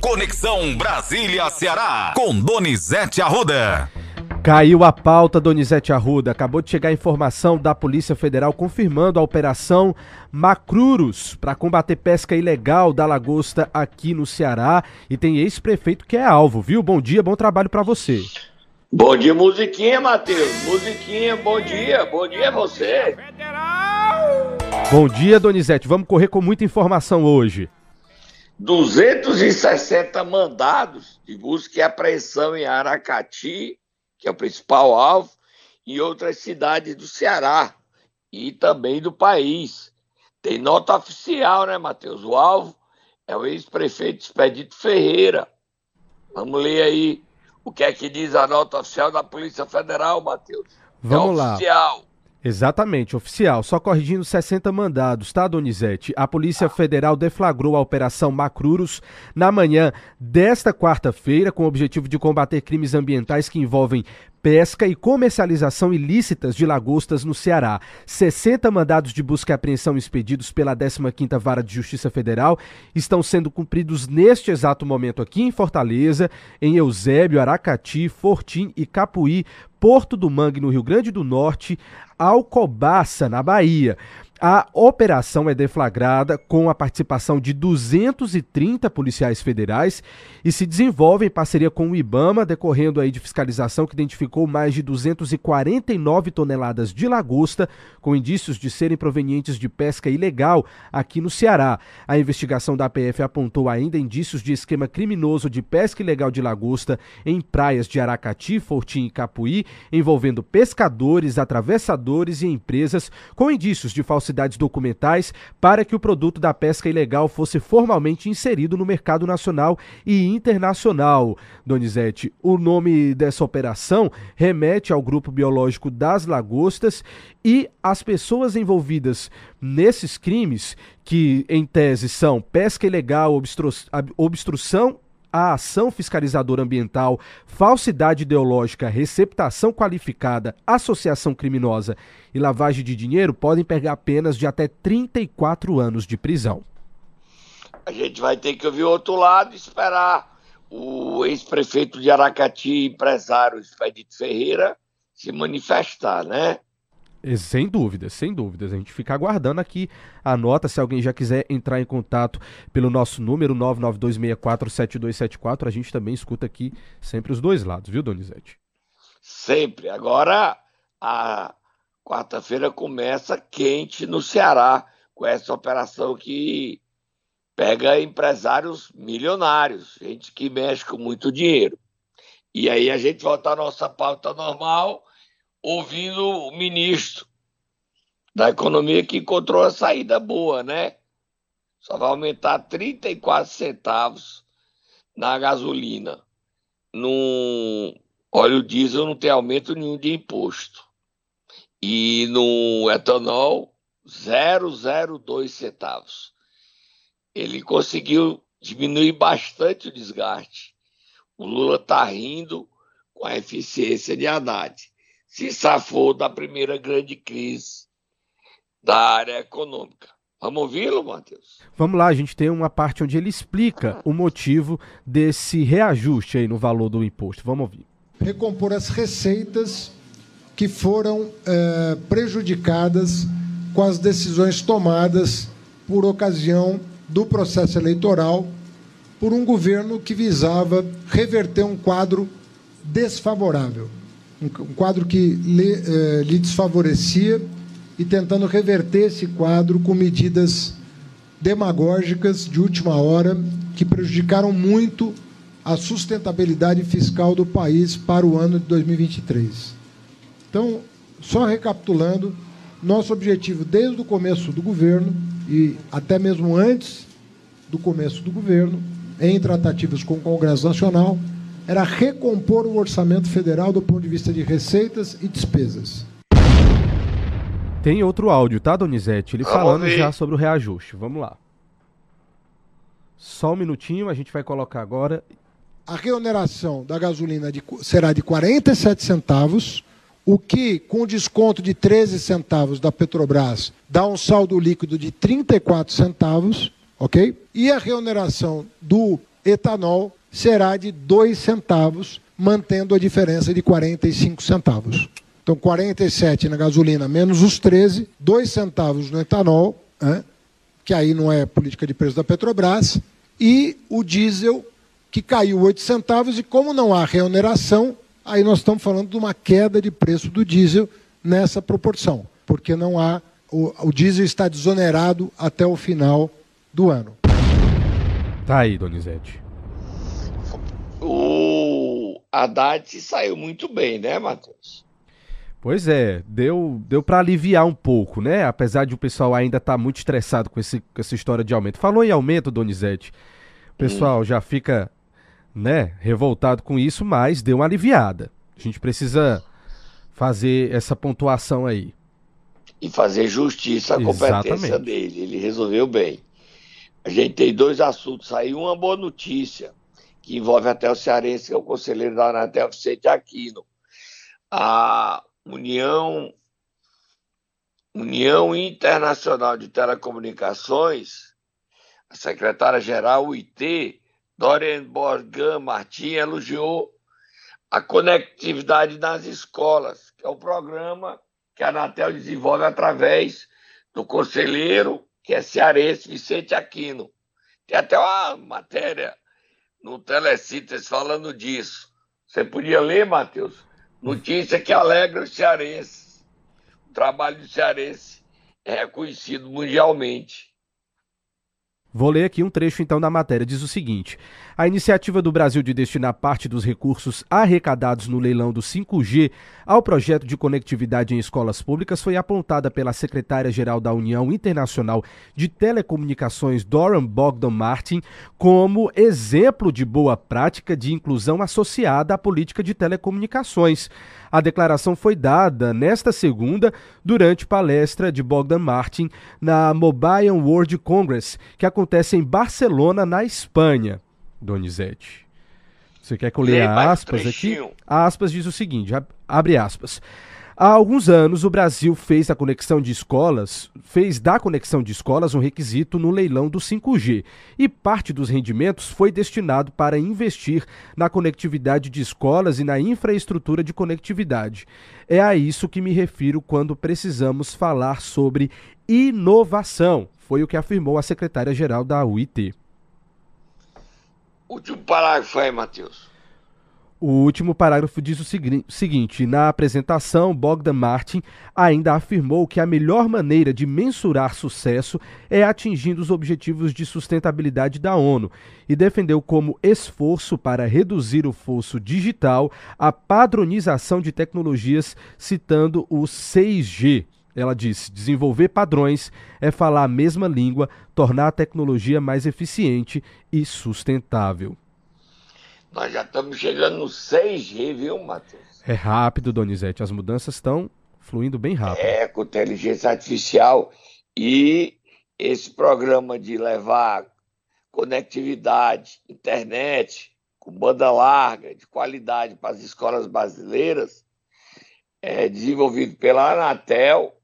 Conexão Brasília-Ceará, com Donizete Arruda. Caiu a pauta, Donizete Arruda. Acabou de chegar a informação da Polícia Federal confirmando a operação Macruros para combater pesca ilegal da lagosta aqui no Ceará. E tem ex-prefeito que é alvo, viu? Bom dia, bom trabalho para você. Bom dia, musiquinha, Matheus. Musiquinha, bom dia. Bom dia a você. Bom dia, Donizete. Vamos correr com muita informação hoje. 260 mandados de busca e apreensão em Aracati, que é o principal alvo, e outras cidades do Ceará e também do país. Tem nota oficial, né, Matheus? O alvo é o ex-prefeito Expedito Ferreira. Vamos ler aí o que é que diz a nota oficial da Polícia Federal, Matheus? Vamos é lá. Oficial. Exatamente, oficial. Só corrigindo 60 mandados, tá, Donizete? A Polícia Federal deflagrou a Operação Macruros na manhã desta quarta-feira com o objetivo de combater crimes ambientais que envolvem pesca e comercialização ilícitas de lagostas no Ceará. 60 mandados de busca e apreensão expedidos pela 15ª Vara de Justiça Federal estão sendo cumpridos neste exato momento aqui em Fortaleza, em Eusébio, Aracati, Fortim e Capuí, Porto do Mangue, no Rio Grande do Norte, Alcobaça, na Bahia. A operação é deflagrada com a participação de 230 policiais federais e se desenvolve em parceria com o IBAMA, decorrendo aí de fiscalização que identificou mais de 249 toneladas de lagosta com indícios de serem provenientes de pesca ilegal aqui no Ceará. A investigação da APF apontou ainda indícios de esquema criminoso de pesca ilegal de lagosta em praias de Aracati, Fortim e Capuí, envolvendo pescadores, atravessadores e empresas com indícios de falsidade falsidades documentais para que o produto da pesca ilegal fosse formalmente inserido no mercado nacional e internacional. Donizete, o nome dessa operação remete ao grupo biológico das lagostas e as pessoas envolvidas nesses crimes, que em tese são pesca ilegal, obstru obstrução a ação fiscalizadora ambiental, falsidade ideológica, receptação qualificada, associação criminosa e lavagem de dinheiro podem pegar penas de até 34 anos de prisão. A gente vai ter que ouvir o outro lado e esperar o ex-prefeito de Aracati, empresário Expedito Ferreira, se manifestar, né? Sem dúvidas, sem dúvidas. A gente fica aguardando aqui a nota. Se alguém já quiser entrar em contato pelo nosso número 992647274, a gente também escuta aqui sempre os dois lados, viu, Donizete? Sempre. Agora, a quarta-feira começa quente no Ceará, com essa operação que pega empresários milionários, gente que mexe com muito dinheiro. E aí a gente volta à nossa pauta normal ouvindo o ministro da Economia que encontrou a saída boa, né? Só vai aumentar 34 centavos na gasolina. No óleo diesel não tem aumento nenhum de imposto. E no etanol, 0,02 centavos. Ele conseguiu diminuir bastante o desgaste. O Lula está rindo com a eficiência de Haddad se safou da primeira grande crise da área econômica. Vamos ouvi-lo, Matheus? Vamos lá, a gente tem uma parte onde ele explica o motivo desse reajuste aí no valor do imposto. Vamos ouvir. Recompor as receitas que foram é, prejudicadas com as decisões tomadas por ocasião do processo eleitoral por um governo que visava reverter um quadro desfavorável um quadro que lhe, eh, lhe desfavorecia e tentando reverter esse quadro com medidas demagógicas de última hora que prejudicaram muito a sustentabilidade fiscal do país para o ano de 2023. Então, só recapitulando, nosso objetivo desde o começo do governo e até mesmo antes do começo do governo, em tratativas com o Congresso Nacional, era recompor o orçamento federal do ponto de vista de receitas e despesas. Tem outro áudio, tá, Donizete? Ele falando já sobre o reajuste. Vamos lá. Só um minutinho, a gente vai colocar agora. A reoneração da gasolina de, será de 47 centavos, o que, com desconto de 13 centavos da Petrobras, dá um saldo líquido de 34 centavos, ok? E a reoneração do etanol será de 2 centavos, mantendo a diferença de 45 centavos. Então, 47 na gasolina menos os 13, 2 centavos no etanol, né, que aí não é política de preço da Petrobras, e o diesel, que caiu 8 centavos, e como não há reoneração, aí nós estamos falando de uma queda de preço do diesel nessa proporção, porque não há. O, o diesel está desonerado até o final do ano. Tá aí, Donizete. O Haddad saiu muito bem, né, Matheus? Pois é, deu, deu para aliviar um pouco, né? Apesar de o pessoal ainda estar tá muito estressado com, esse, com essa história de aumento. Falou em aumento, Donizete. O pessoal hum. já fica, né, revoltado com isso, mas deu uma aliviada. A gente precisa fazer essa pontuação aí. E fazer justiça à competência Exatamente. dele. Ele resolveu bem. A gente tem dois assuntos aí. Uma boa notícia, que envolve até o cearense, que é o conselheiro da Anatel, Vicente Aquino. A União, União Internacional de Telecomunicações, a secretária-geral UIT, Dorian Borgan Martins, elogiou a conectividade nas escolas, que é o programa que a Anatel desenvolve através do conselheiro, que é cearense, Vicente Aquino. Tem até uma matéria no Telecitas falando disso. Você podia ler, Matheus? Notícia que alegra os cearenses. O trabalho do cearense é reconhecido mundialmente. Vou ler aqui um trecho então da matéria. Diz o seguinte: A iniciativa do Brasil de destinar parte dos recursos arrecadados no leilão do 5G ao projeto de conectividade em escolas públicas foi apontada pela secretária-geral da União Internacional de Telecomunicações, Doran Bogdan Martin, como exemplo de boa prática de inclusão associada à política de telecomunicações. A declaração foi dada nesta segunda durante palestra de Bogdan Martin na Mobile World Congress, que acontece em Barcelona, na Espanha. Donizete. Você quer que eu leia aspas aqui? A aspas diz o seguinte, abre aspas. Há alguns anos, o Brasil fez a conexão de escolas, fez da conexão de escolas um requisito no leilão do 5G, e parte dos rendimentos foi destinado para investir na conectividade de escolas e na infraestrutura de conectividade. É a isso que me refiro quando precisamos falar sobre inovação, foi o que afirmou a secretária-geral da UIT. Último parágrafo aí, Matheus. O último parágrafo diz o seguinte: na apresentação, Bogdan Martin ainda afirmou que a melhor maneira de mensurar sucesso é atingindo os objetivos de sustentabilidade da ONU e defendeu como esforço para reduzir o fosso digital a padronização de tecnologias, citando o 6G. Ela disse: desenvolver padrões é falar a mesma língua, tornar a tecnologia mais eficiente e sustentável. Nós já estamos chegando no 6G, viu, Matheus? É rápido, Donizete. As mudanças estão fluindo bem rápido. É, com inteligência artificial e esse programa de levar conectividade, internet, com banda larga, de qualidade para as escolas brasileiras, é desenvolvido pela Anatel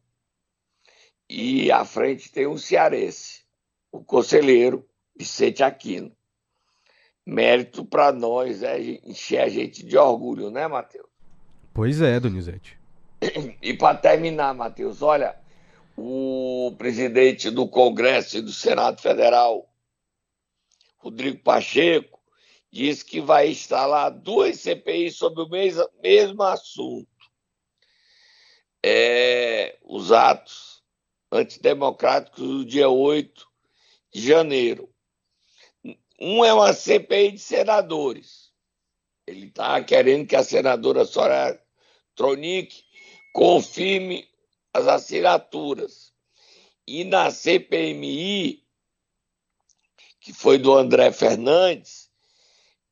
e à frente tem um cearense, o conselheiro Vicente Aquino mérito para nós é encher a gente de orgulho, né, Matheus? Pois é, Donizete. E para terminar, Matheus, olha, o presidente do Congresso e do Senado Federal, Rodrigo Pacheco, disse que vai instalar duas CPIs sobre o mesmo, mesmo assunto. É, os atos antidemocráticos do dia 8 de janeiro. Um é uma CPI de senadores. Ele está querendo que a senadora Soraya Tronic confirme as assinaturas. E na CPMI, que foi do André Fernandes,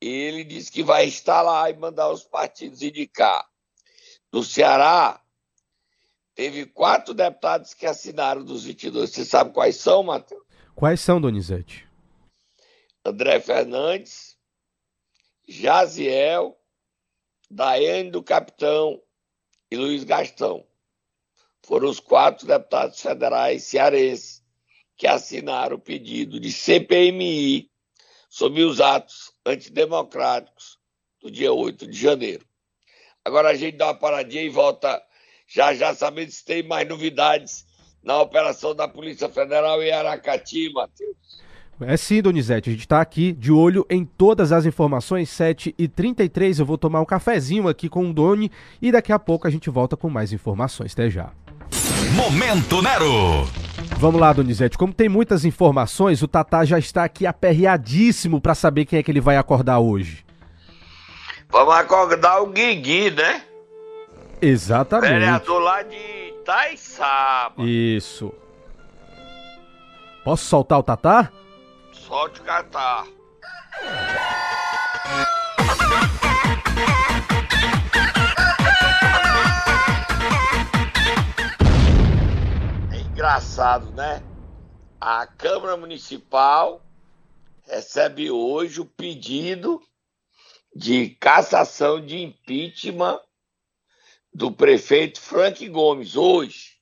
ele disse que vai estar lá e mandar os partidos indicar. No Ceará, teve quatro deputados que assinaram dos 22. Você sabe quais são, Matheus? Quais são, Donizete? André Fernandes, Jaziel, Daiane do Capitão e Luiz Gastão. Foram os quatro deputados federais cearenses que assinaram o pedido de CPMI sobre os atos antidemocráticos do dia 8 de janeiro. Agora a gente dá uma paradinha e volta já já sabendo se tem mais novidades na operação da Polícia Federal em Aracati, Matheus. É sim, Donizete, a gente está aqui de olho em todas as informações, 7h33, eu vou tomar um cafezinho aqui com o Doni e daqui a pouco a gente volta com mais informações, até já. Momento Nero! Vamos lá, Donizete. Como tem muitas informações, o Tatá já está aqui aperreadíssimo para saber quem é que ele vai acordar hoje. Vamos acordar o Guigui, né? Exatamente. Vereador lá de Itaiçaba. Isso. Posso soltar o Tatá? Solte o catar. É engraçado, né? A Câmara Municipal recebe hoje o pedido de cassação de impeachment do prefeito Frank Gomes, hoje.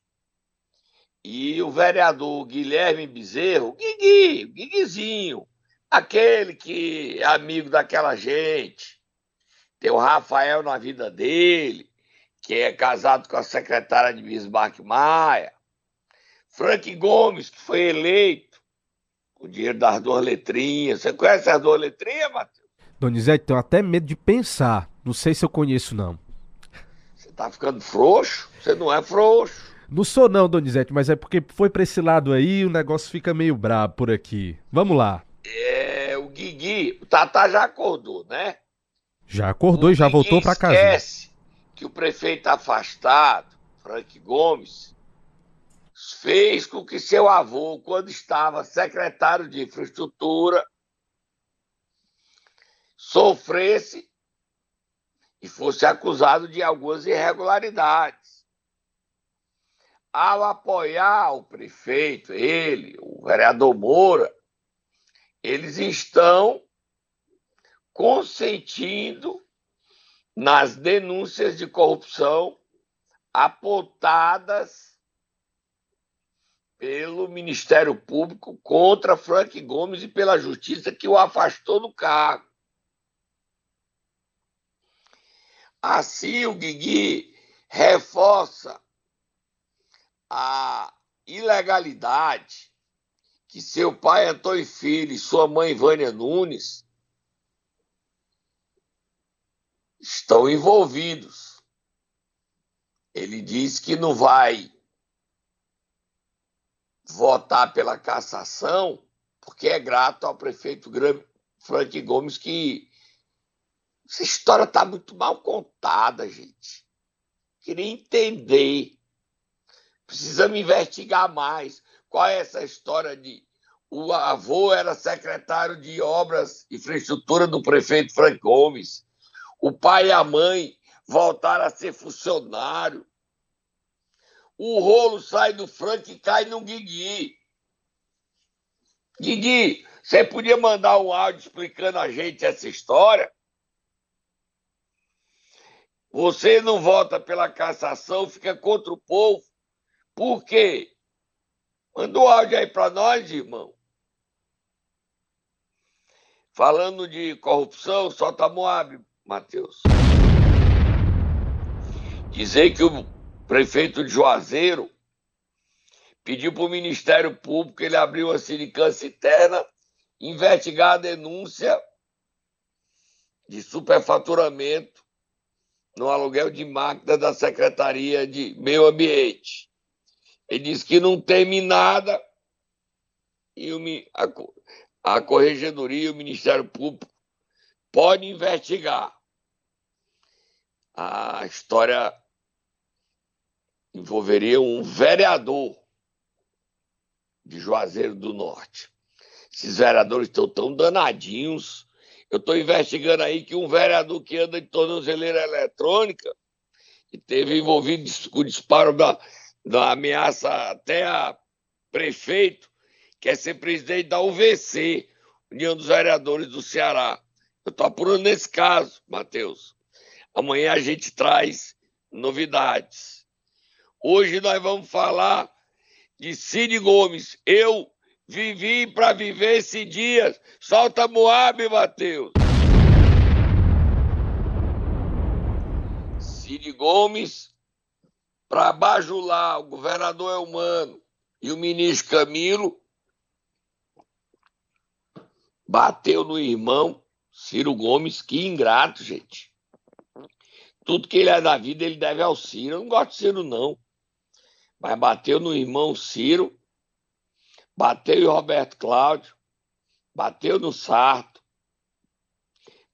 E o vereador Guilherme Bezerro, Guigui, Guiguizinho, aquele que é amigo daquela gente. Tem o Rafael na vida dele, que é casado com a secretária de Bismarck Maia. Frank Gomes, que foi eleito com o dinheiro das duas letrinhas. Você conhece as duas letrinhas, Matheus? Donizete, tenho até medo de pensar. Não sei se eu conheço, não. Tá ficando frouxo? Você não é frouxo. Não sou não, Donizete, mas é porque foi pra esse lado aí o negócio fica meio brabo por aqui. Vamos lá. É, o Guigui, o Tatá já acordou, né? Já acordou o e já Guigui voltou pra casa. esquece que o prefeito afastado, Frank Gomes, fez com que seu avô, quando estava secretário de infraestrutura, sofresse e fosse acusado de algumas irregularidades. Ao apoiar o prefeito, ele, o vereador Moura, eles estão consentindo nas denúncias de corrupção apontadas pelo Ministério Público contra Frank Gomes e pela Justiça que o afastou do cargo. Assim, o Guigui reforça a ilegalidade que seu pai Antônio Filho e sua mãe Vânia Nunes estão envolvidos. Ele diz que não vai votar pela cassação porque é grato ao prefeito Frank Gomes que essa história está muito mal contada, gente. Queria entender. Precisamos investigar mais. Qual é essa história de o avô era secretário de obras e infraestrutura do prefeito Frank Gomes. O pai e a mãe voltaram a ser funcionário. O rolo sai do Frank e cai no Guigui. Guigui, você podia mandar um áudio explicando a gente essa história? Você não vota pela cassação, fica contra o povo. Por quê? Manda o um áudio aí para nós, irmão. Falando de corrupção, solta Moab, Matheus. Dizer que o prefeito de Juazeiro pediu para o Ministério Público, ele abriu uma sindicância interna, investigar a denúncia de superfaturamento no aluguel de máquina da Secretaria de Meio Ambiente. Ele diz que não teme nada e a Corregedoria e o Ministério Público podem investigar. A história envolveria um vereador de Juazeiro do Norte. Esses vereadores estão tão danadinhos eu estou investigando aí que um vereador que anda de tornozeleira eletrônica e teve envolvido com o disparo da, da ameaça até a prefeito, quer ser presidente da UVC, União dos Vereadores do Ceará. Eu estou apurando nesse caso, Matheus. Amanhã a gente traz novidades. Hoje nós vamos falar de Cid Gomes. Eu vivi para viver esse dia. Solta Moab, Matheus. Cid Gomes, para bajular o governador Elmano e o ministro Camilo, bateu no irmão Ciro Gomes, que ingrato, gente. Tudo que ele é da vida, ele deve ao Ciro. Eu não gosto de Ciro, não. Mas bateu no irmão Ciro, bateu em Roberto Cláudio, bateu no Sarto,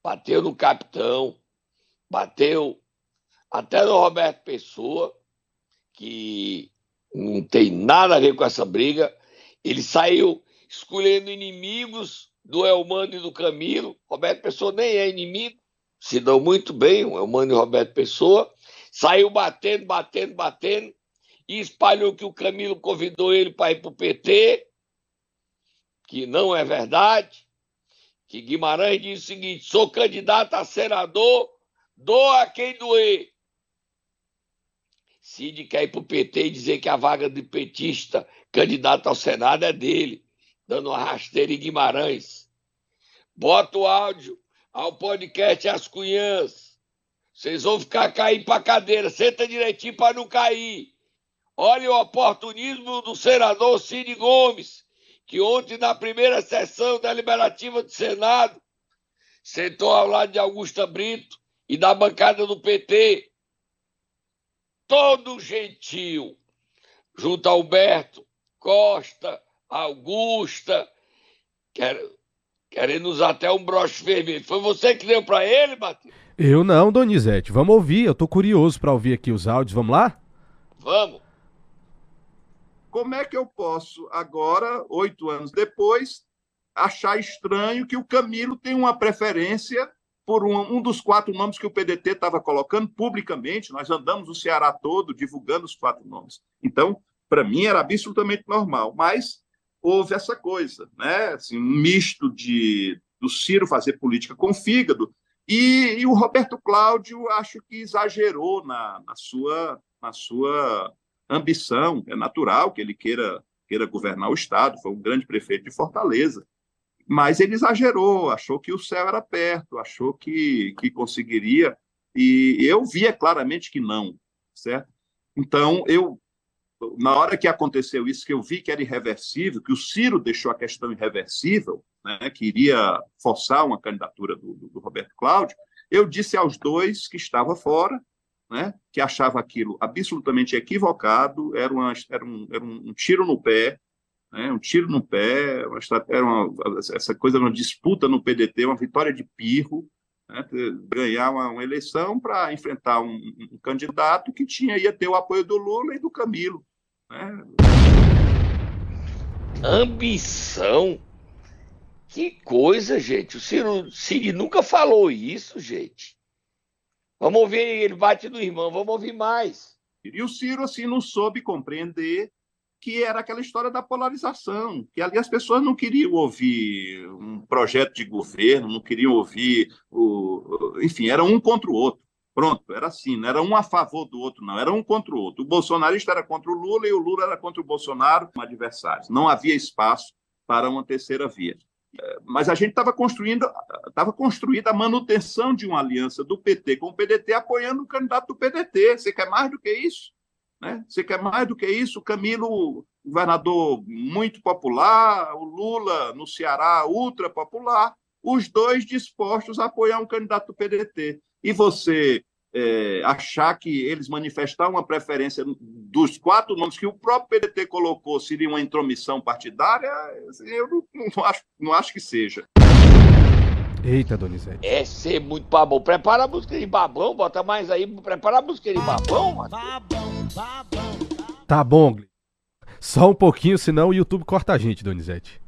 bateu no Capitão, bateu até no Roberto Pessoa, que não tem nada a ver com essa briga. Ele saiu escolhendo inimigos do Elmano e do Camilo. Roberto Pessoa nem é inimigo, se dão muito bem, o Elmano e o Roberto Pessoa. Saiu batendo, batendo, batendo, e espalhou que o Camilo convidou ele para ir para o PT, que não é verdade. Que Guimarães disse o seguinte: sou candidato a senador, doa quem doer. Cid quer ir para o PT e dizer que a vaga de petista candidato ao Senado é dele, dando uma rasteira em Guimarães. Bota o áudio ao podcast As Cunhãs. Vocês vão ficar caindo para cadeira. Senta direitinho para não cair. Olha o oportunismo do senador Cid Gomes, que ontem, na primeira sessão deliberativa do Senado, sentou ao lado de Augusta Brito e da bancada do PT todo gentil, junto a Alberto Costa, Augusta, quer, querendo usar até um broche vermelho. Foi você que deu para ele, Matheus? Eu não, Donizete. Vamos ouvir, eu tô curioso para ouvir aqui os áudios. Vamos lá? Vamos. Como é que eu posso, agora, oito anos depois, achar estranho que o Camilo tem uma preferência por um, um dos quatro nomes que o PDT estava colocando publicamente. Nós andamos o Ceará todo divulgando os quatro nomes. Então, para mim, era absolutamente normal. Mas houve essa coisa, né? Assim, um misto de do Ciro fazer política com fígado e, e o Roberto Cláudio acho que exagerou na, na, sua na sua ambição. É natural que ele queira queira governar o estado. Foi um grande prefeito de Fortaleza mas ele exagerou, achou que o céu era perto, achou que, que conseguiria, e eu via claramente que não, certo? Então, eu, na hora que aconteceu isso, que eu vi que era irreversível, que o Ciro deixou a questão irreversível, né, que iria forçar uma candidatura do, do, do Roberto Cláudio, eu disse aos dois que estava fora, né, que achava aquilo absolutamente equivocado, era, uma, era, um, era um tiro no pé, né? um tiro no pé, uma, era uma, essa coisa, uma disputa no PDT, uma vitória de pirro, né? ganhar uma, uma eleição para enfrentar um, um, candidato que tinha ia ter o apoio do Lula e do Camilo. Né? Ambição? Que coisa, gente. O Ciro, Ciro nunca falou isso, gente. Vamos ouvir, ele bate no irmão, vamos ouvir mais. E o Ciro, assim, não soube compreender que era aquela história da polarização, que ali as pessoas não queriam ouvir um projeto de governo, não queriam ouvir o, enfim, era um contra o outro. Pronto, era assim, não era um a favor do outro, não, era um contra o outro. O bolsonarista era contra o Lula e o Lula era contra o Bolsonaro, adversários. Não havia espaço para uma terceira via. Mas a gente estava construindo, estava construída a manutenção de uma aliança do PT com o PDT, apoiando o candidato do PDT. Você quer mais do que isso? Né? Você quer mais do que isso? Camilo, governador muito popular, o Lula no Ceará, ultra popular, os dois dispostos a apoiar um candidato do PDT. E você é, achar que eles manifestaram uma preferência dos quatro nomes que o próprio PDT colocou seria uma intromissão partidária, eu não, não, acho, não acho que seja. Eita, Donizete. É ser muito babão. Prepara a música de babão, bota mais aí. Prepara a música de babão, mano. Babão, babão. Tá bom, Só um pouquinho, senão o YouTube corta a gente, Donizete.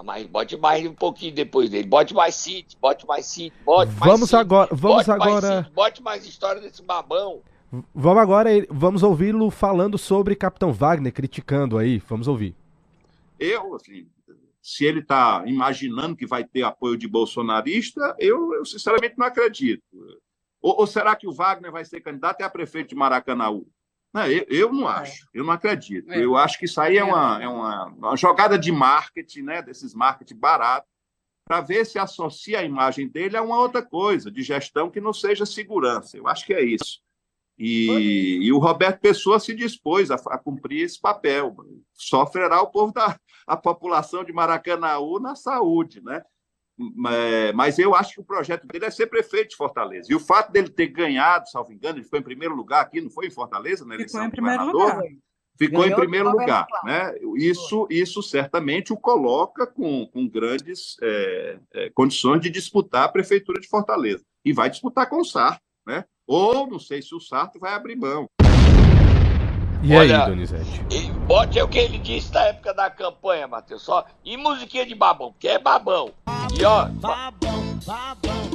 Ah, mas bote mais um pouquinho depois dele. Bote mais Cid, bote mais Cid, bote mais Vamos Cid, agora, vamos bote agora. Mais Cid, bote mais história desse babão. Vamos agora, vamos ouvi-lo falando sobre Capitão Wagner, criticando aí. Vamos ouvir. Eu, assim, se ele está imaginando que vai ter apoio de bolsonarista, eu, eu sinceramente não acredito. Ou, ou, será que o Wagner vai ser candidato a prefeito de Maracanaú? Não, eu, eu não é. acho, eu não acredito. É. Eu acho que isso aí é, é uma, é uma, uma jogada de marketing, né, desses marketing baratos, para ver se associa a imagem dele a uma outra coisa, de gestão que não seja segurança. Eu acho que é isso. E, e o Roberto Pessoa se dispôs a, a, cumprir esse papel. Sofrerá o povo da a população de Maracanaú na saúde, né? Mas eu acho que o projeto dele é ser prefeito de Fortaleza. E o fato dele ter ganhado, salvo engano, ele ficou em primeiro lugar aqui, não foi em Fortaleza, na eleição ficou em primeiro lugar ficou Ganhou em primeiro lugar. Né? Isso, isso certamente o coloca com, com grandes é, é, condições de disputar a Prefeitura de Fortaleza. E vai disputar com o Sarto. Né? Ou não sei se o Sarto vai abrir mão. E Olha, aí, Donizete? Bote é o que ele disse na época da campanha, Matheus. Só, e musiquinha de babão, que é babão. E ó. Babão, babão.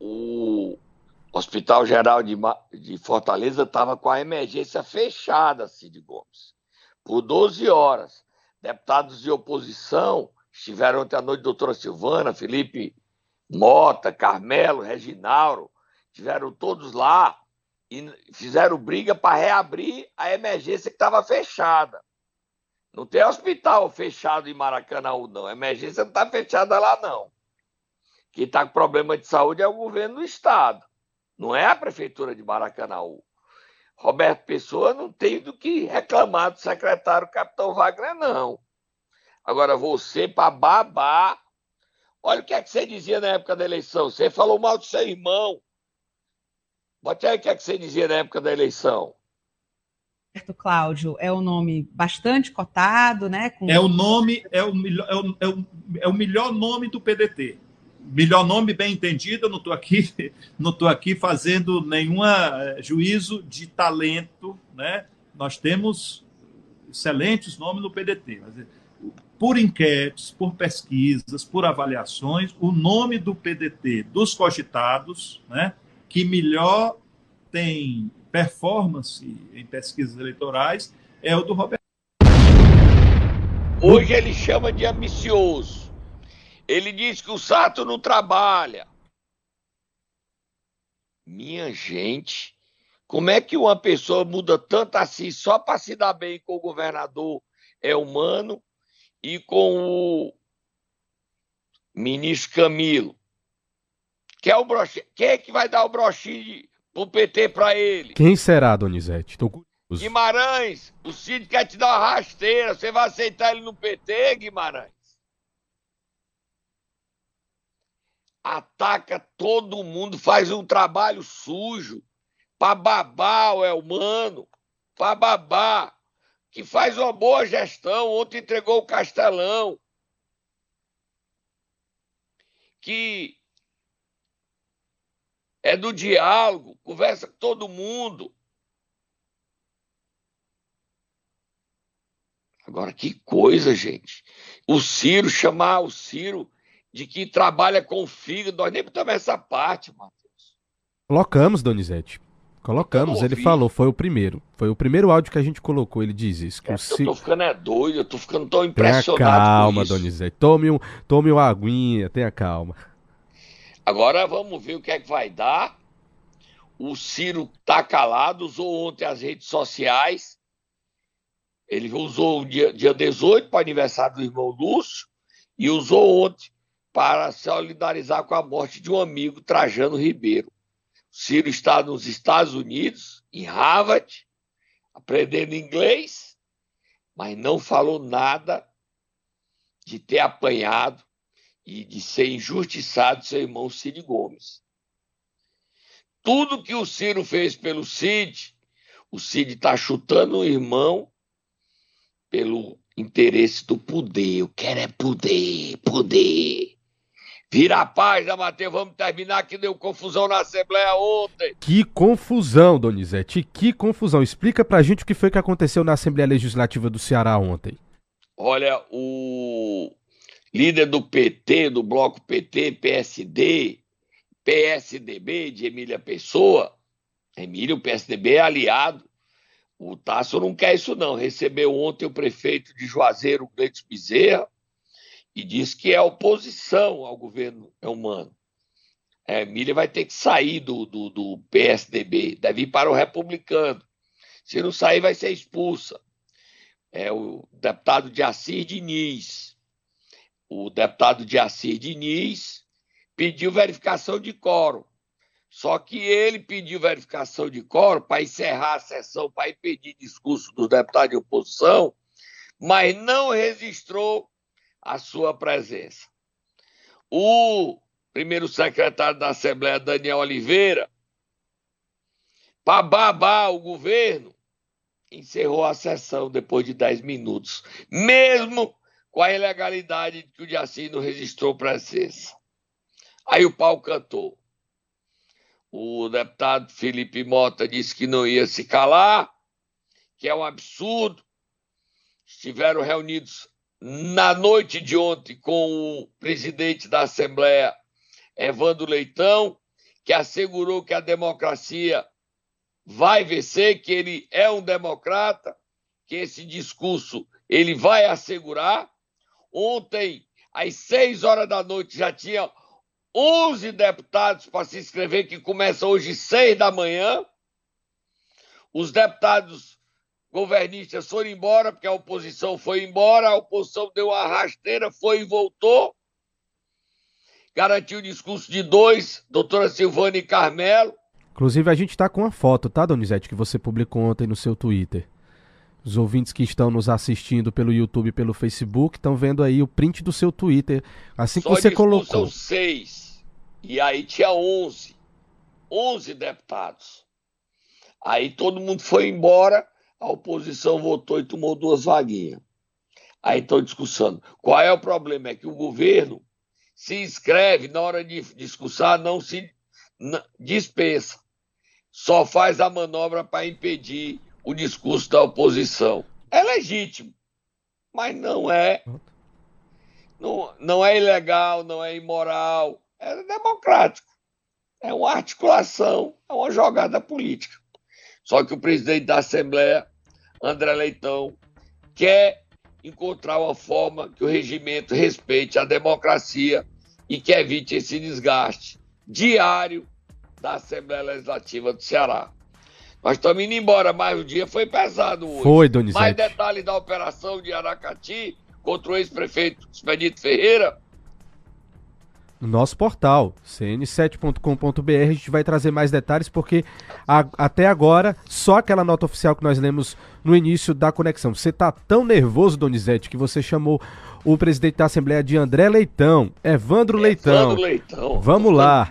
O, Hospital Geral de, de Fortaleza estava com a emergência fechada, Cid Gomes, por 12 horas. Deputados de oposição estiveram ontem à noite, doutora Silvana, Felipe Mota, Carmelo, Reginaldo, estiveram todos lá e fizeram briga para reabrir a emergência que estava fechada. Não tem hospital fechado em Maracanã, não. A emergência não está fechada lá, não. Quem está com problema de saúde é o governo do Estado. Não é a prefeitura de Maracanaú. Roberto Pessoa não tem do que reclamar do secretário Capitão Wagner, não. Agora, você, para babar. Olha o que é que você dizia na época da eleição. Você falou mal do seu irmão. Bote aí o que é que você dizia na época da eleição. Roberto Cláudio é um nome bastante cotado, né? Com... É o nome, é o, é, o, é, o, é o melhor nome do PDT melhor nome bem entendido, eu não estou aqui, não estou aqui fazendo nenhum eh, juízo de talento, né? Nós temos excelentes nomes no PDT, mas eh, por enquetes, por pesquisas, por avaliações, o nome do PDT dos cogitados, né, que melhor tem performance em pesquisas eleitorais, é o do Roberto. Hoje ele chama de ambicioso. Ele diz que o Sato não trabalha. Minha gente, como é que uma pessoa muda tanto assim só para se dar bem com o governador é humano e com o ministro Camilo? Quem é, o broche... Quem é que vai dar o broche pro PT para ele? Quem será, Donizete? Tô curioso. Guimarães, o Cid quer te dar uma rasteira. Você vai aceitar ele no PT, Guimarães? ataca todo mundo, faz um trabalho sujo para babar o Elmano, para babar, que faz uma boa gestão. Ontem entregou o Castelão, que é do diálogo, conversa com todo mundo. Agora, que coisa, gente. O Ciro, chamar o Ciro de que trabalha com o fígado. Nós nem botamos essa parte, Matheus. Colocamos, Donizete. Colocamos, ele falou, foi o primeiro. Foi o primeiro áudio que a gente colocou, ele diz isso. É, eu tô ficando é doido, eu tô ficando tão impressionado tenha calma. Donizete. Tome, um, tome uma aguinha, tenha calma. Agora vamos ver o que é que vai dar. O Ciro tá calado, usou ontem as redes sociais. Ele usou o dia, dia 18 para o aniversário do irmão Lúcio e usou ontem para solidarizar com a morte de um amigo, Trajano Ribeiro. Ciro está nos Estados Unidos, em Harvard, aprendendo inglês, mas não falou nada de ter apanhado e de ser injustiçado seu irmão Cid Gomes. Tudo que o Ciro fez pelo Cid, o Cid está chutando o irmão pelo interesse do poder. Eu quero é poder, poder. Vira a paz, Matheus? Vamos terminar que deu confusão na Assembleia ontem. Que confusão, Donizete, que confusão. Explica pra gente o que foi que aconteceu na Assembleia Legislativa do Ceará ontem. Olha, o líder do PT, do bloco PT, PSD, PSDB de Emília Pessoa, Emília, o PSDB é aliado. O Tasso não quer isso, não. Recebeu ontem o prefeito de Juazeiro, Gleitos Bezerra, e diz que é oposição ao governo humano. É, Emília vai ter que sair do, do, do PSDB, deve ir para o republicano. Se não sair, vai ser expulsa. É o deputado de Assir Diniz. O deputado de Assir Diniz pediu verificação de quórum. Só que ele pediu verificação de quórum para encerrar a sessão, para impedir discurso do deputado de oposição, mas não registrou a sua presença. O primeiro secretário da Assembleia, Daniel Oliveira, para babar o governo, encerrou a sessão depois de 10 minutos, mesmo com a ilegalidade de que o Diaci não registrou presença. Aí o pau cantou. O deputado Felipe Mota disse que não ia se calar, que é um absurdo. Estiveram reunidos na noite de ontem com o presidente da Assembleia, Evandro Leitão, que assegurou que a democracia vai vencer, que ele é um democrata, que esse discurso ele vai assegurar. Ontem, às seis horas da noite, já tinha 11 deputados para se inscrever, que começa hoje seis da manhã. Os deputados governistas foram embora, porque a oposição foi embora, a oposição deu uma rasteira, foi e voltou. Garantiu o discurso de dois, doutora Silvana e Carmelo. Inclusive, a gente está com uma foto, tá, Donizete, que você publicou ontem no seu Twitter. Os ouvintes que estão nos assistindo pelo YouTube e pelo Facebook estão vendo aí o print do seu Twitter, assim Só que você colocou. São seis, e aí tinha onze. Onze deputados. Aí todo mundo foi embora, a oposição votou e tomou duas vaguinhas. Aí estão discussando. Qual é o problema? É que o governo se inscreve, na hora de discussar, não se dispensa só faz a manobra para impedir o discurso da oposição. É legítimo, mas não é. Não, não é ilegal, não é imoral, é democrático. É uma articulação, é uma jogada política. Só que o presidente da Assembleia, André Leitão, quer encontrar uma forma que o regimento respeite a democracia e que evite esse desgaste diário da Assembleia Legislativa do Ceará. Nós estamos indo embora, mas o dia foi pesado hoje. Foi, Donizete. Mais detalhes da operação de Aracati contra o ex-prefeito Expedito Ferreira. No nosso portal, cn7.com.br, a gente vai trazer mais detalhes, porque a, até agora, só aquela nota oficial que nós lemos no início da conexão. Você está tão nervoso, Donizete, que você chamou o presidente da Assembleia de André Leitão, Evandro, Evandro Leitão. Leitão. Vamos lá.